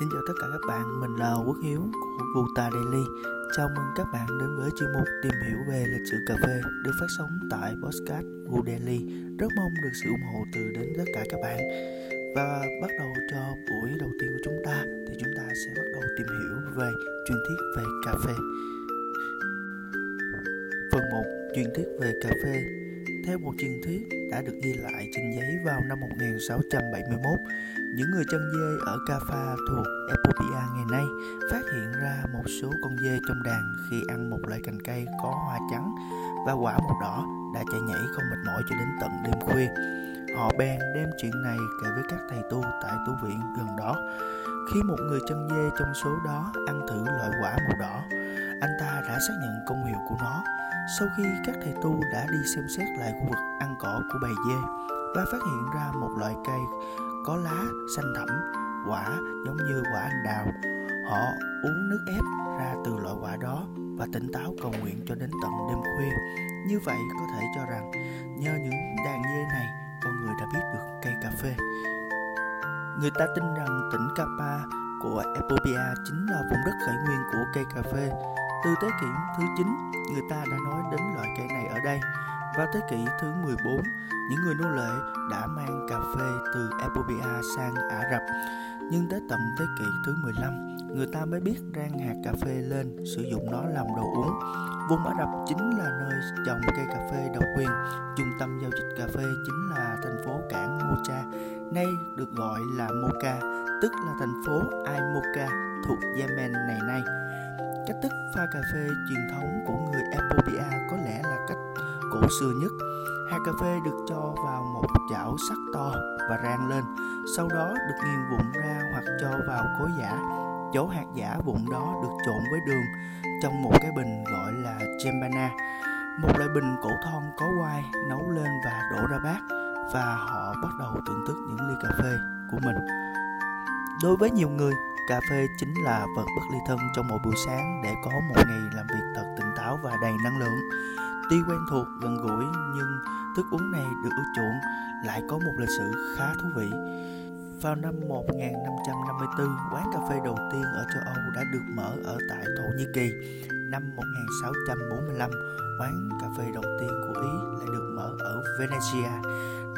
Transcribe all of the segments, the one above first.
Xin chào tất cả các bạn, mình là Quốc Hiếu của Guta Daily. Chào mừng các bạn đến với chuyên mục tìm hiểu về lịch sử cà phê được phát sóng tại podcast Gu Daily. Rất mong được sự ủng hộ từ đến tất cả các bạn. Và bắt đầu cho buổi đầu tiên của chúng ta thì chúng ta sẽ bắt đầu tìm hiểu về truyền thuyết về cà phê. Phần 1. Truyền thuyết về cà phê theo một truyền thuyết đã được ghi lại trên giấy vào năm 1671, những người chân dê ở Kaffa thuộc Ethiopia ngày nay phát hiện ra một số con dê trong đàn khi ăn một loại cành cây có hoa trắng và quả màu đỏ đã chạy nhảy không mệt mỏi cho đến tận đêm khuya. Họ bèn đem chuyện này kể với các thầy tu tại tu viện gần đó. Khi một người chân dê trong số đó ăn thử loại quả màu đỏ, anh ta đã xác nhận công hiệu của nó sau khi các thầy tu đã đi xem xét lại khu vực ăn cỏ của bầy dê và phát hiện ra một loại cây có lá xanh thẳm, quả giống như quả anh đào, họ uống nước ép ra từ loại quả đó và tỉnh táo cầu nguyện cho đến tận đêm khuya. Như vậy có thể cho rằng nhờ những Người ta tin rằng tỉnh Kapa của Ethiopia chính là vùng đất khởi nguyên của cây cà phê từ thế kỷ thứ 9, người ta đã nói đến loại cây này ở đây. Vào thế kỷ thứ 14, những người nô lệ đã mang cà phê từ Ethiopia sang Ả Rập. Nhưng tới tận thế kỷ thứ 15, người ta mới biết rang hạt cà phê lên, sử dụng nó làm đồ uống. Vùng Ả Rập chính là nơi trồng cây cà phê độc quyền. Trung tâm giao dịch cà phê chính là thành phố cảng Mocha, nay được gọi là Mocha, tức là thành phố Ai Mocha thuộc Yemen ngày nay. Cách thức pha cà phê truyền thống của người Ethiopia có lẽ là cách cổ xưa nhất. Hạt cà phê được cho vào một chảo sắt to và rang lên, sau đó được nghiền vụn ra hoặc cho vào cối giả. Chỗ hạt giả vụn đó được trộn với đường trong một cái bình gọi là chembana, một loại bình cổ thon có quai nấu lên và đổ ra bát và họ bắt đầu thưởng thức những ly cà phê của mình. Đối với nhiều người, Cà phê chính là vật bất ly thân trong mỗi buổi sáng để có một ngày làm việc thật tỉnh táo và đầy năng lượng. Tuy quen thuộc, gần gũi nhưng thức uống này được ưa chuộng lại có một lịch sử khá thú vị. Vào năm 1554, quán cà phê đầu tiên ở châu Âu đã được mở ở tại Thổ Nhĩ Kỳ. Năm 1645, quán cà phê đầu tiên của Ý lại được mở ở Venezia.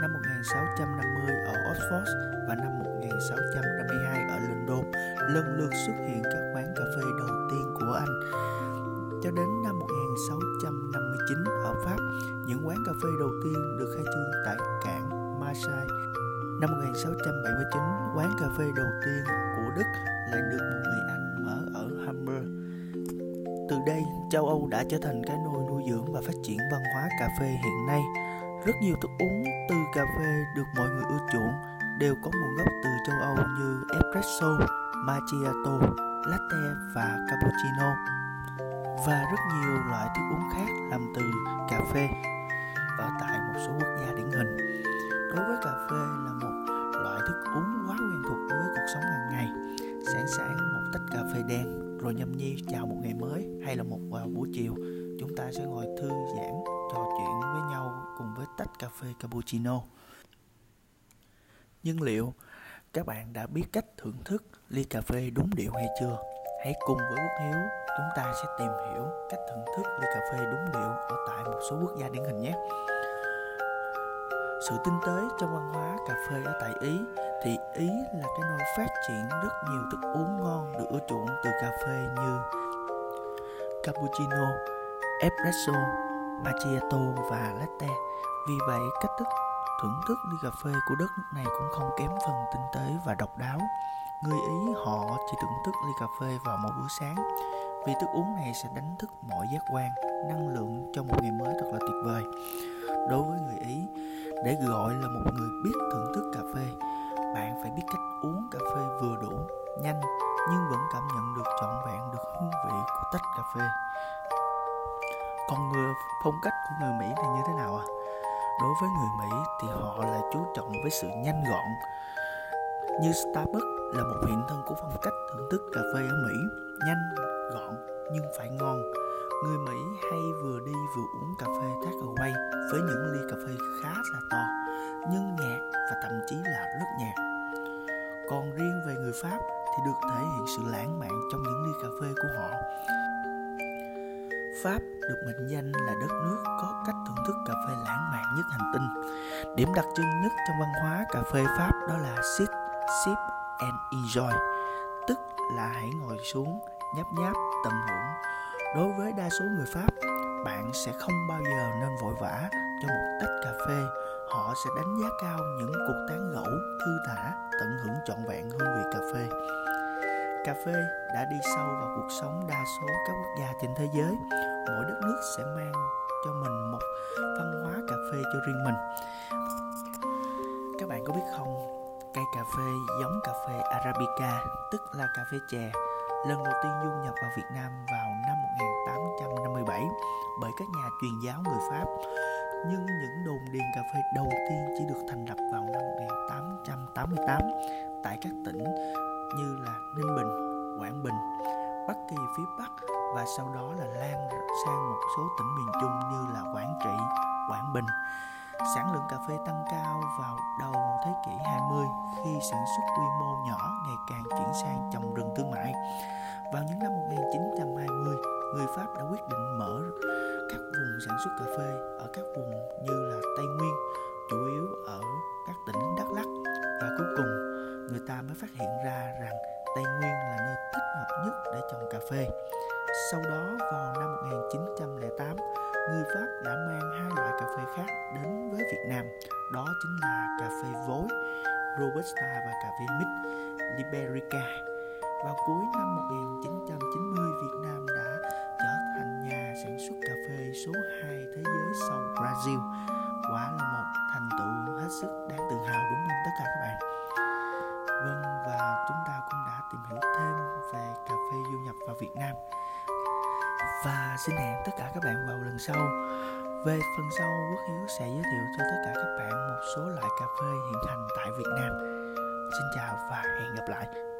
Năm 1650 ở Oxford và năm 1652 ở London lần lượt xuất hiện các quán cà phê đầu tiên của Anh. Cho đến năm 19 ở Pháp, những quán cà phê đầu tiên được khai trương tại cảng Marseille. Năm 1679, quán cà phê đầu tiên của Đức lại được một người Anh mở ở Hamburg. Từ đây, châu Âu đã trở thành cái nôi nuôi dưỡng và phát triển văn hóa cà phê hiện nay. Rất nhiều thức uống từ cà phê được mọi người ưa chuộng đều có nguồn gốc từ châu Âu như espresso, macchiato, latte và cappuccino và rất nhiều loại thức uống khác làm từ cà phê, ở tại một số quốc gia điển hình. Đối với cà phê là một loại thức uống quá quen thuộc với cuộc sống hàng ngày. Sáng sáng một tách cà phê đen rồi nhâm nhi chào một ngày mới hay là một vào buổi chiều chúng ta sẽ ngồi thư giãn, trò chuyện với nhau cùng với tách cà phê cappuccino. Nhưng liệu các bạn đã biết cách thưởng thức ly cà phê đúng điệu hay chưa? Hãy cùng với Quốc Hiếu chúng ta sẽ tìm hiểu cách thưởng thức ly cà phê đúng điệu ở tại một số quốc gia điển hình nhé. Sự tinh tế trong văn hóa cà phê ở tại Ý thì Ý là cái nơi phát triển rất nhiều thức uống ngon được ưa chuộng từ cà phê như cappuccino, espresso, macchiato và latte. Vì vậy, cách thức thưởng thức ly cà phê của đất nước này cũng không kém phần tinh tế và độc đáo. Người Ý họ chỉ thưởng thức ly cà phê vào mỗi buổi sáng vì thức uống này sẽ đánh thức mọi giác quan, năng lượng cho một ngày mới thật là tuyệt vời. Đối với người Ý, để gọi là một người biết thưởng thức cà phê, bạn phải biết cách uống cà phê vừa đủ, nhanh nhưng vẫn cảm nhận được trọn vẹn được hương vị của tách cà phê. Còn người phong cách của người Mỹ thì như thế nào à? đối với người Mỹ thì họ lại chú trọng với sự nhanh gọn. Như Starbucks là một hiện thân của phong cách thưởng thức cà phê ở Mỹ, nhanh, gọn nhưng phải ngon. Người Mỹ hay vừa đi vừa uống cà phê takeaway với những ly cà phê khá là to, nhưng nhạt và thậm chí là rất nhạt. Còn riêng về người Pháp thì được thể hiện sự lãng mạn trong những ly cà phê của họ. Pháp được mệnh danh là đất nước có cách thưởng thức cà phê lãng mạn nhất hành tinh. Điểm đặc trưng nhất trong văn hóa cà phê Pháp đó là sit, sip and enjoy, tức là hãy ngồi xuống, nhấp nháp, tận hưởng. Đối với đa số người Pháp, bạn sẽ không bao giờ nên vội vã cho một tách cà phê. Họ sẽ đánh giá cao những cuộc tán gẫu, thư thả, tận hưởng trọn vẹn hương vị cà phê. Cà phê đã đi sâu vào cuộc sống đa số các quốc gia trên thế giới. Mỗi đất nước sẽ mang cho mình một văn hóa cà phê cho riêng mình. Các bạn có biết không, cây cà phê giống cà phê Arabica, tức là cà phê chè, lần đầu tiên du nhập vào Việt Nam vào năm 1857 bởi các nhà truyền giáo người Pháp. Nhưng những đồn điền cà phê đầu tiên chỉ được thành lập vào năm 1888 tại các tỉnh như là Ninh Bình, Quảng Bình, Bắc Kỳ phía Bắc và sau đó là lan sang một số tỉnh miền Trung như là Quảng Trị, Quảng Bình. Sản lượng cà phê tăng cao vào đầu thế kỷ 20 khi sản xuất quy mô nhỏ ngày càng chuyển sang trồng rừng thương mại. Vào những năm 1920, người Pháp đã quyết định mở các vùng sản xuất cà phê ở các vùng như là Tây Nguyên, chủ yếu ở các tỉnh Đắk Lắk và cuối cùng người ta mới phát hiện ra rằng Tây Nguyên là nơi thích hợp nhất để trồng cà phê. Sau đó vào năm 1908, người Pháp đã mang hai loại cà phê khác đến với Việt Nam, đó chính là cà phê vối Robusta và cà phê mix Liberica. Vào cuối năm 1990, Việt Nam đã trở thành nhà sản xuất cà phê số 2 thế giới sau Brazil. Quả là một thành tựu hết sức đáng tự hào đúng không tất cả các bạn? Vâng và chúng ta cũng đã tìm hiểu thêm về cà phê du nhập vào Việt Nam. Và xin hẹn tất cả các bạn vào lần sau. Về phần sau, Quốc Hiếu sẽ giới thiệu cho tất cả các bạn một số loại cà phê hiện hành tại Việt Nam. Xin chào và hẹn gặp lại.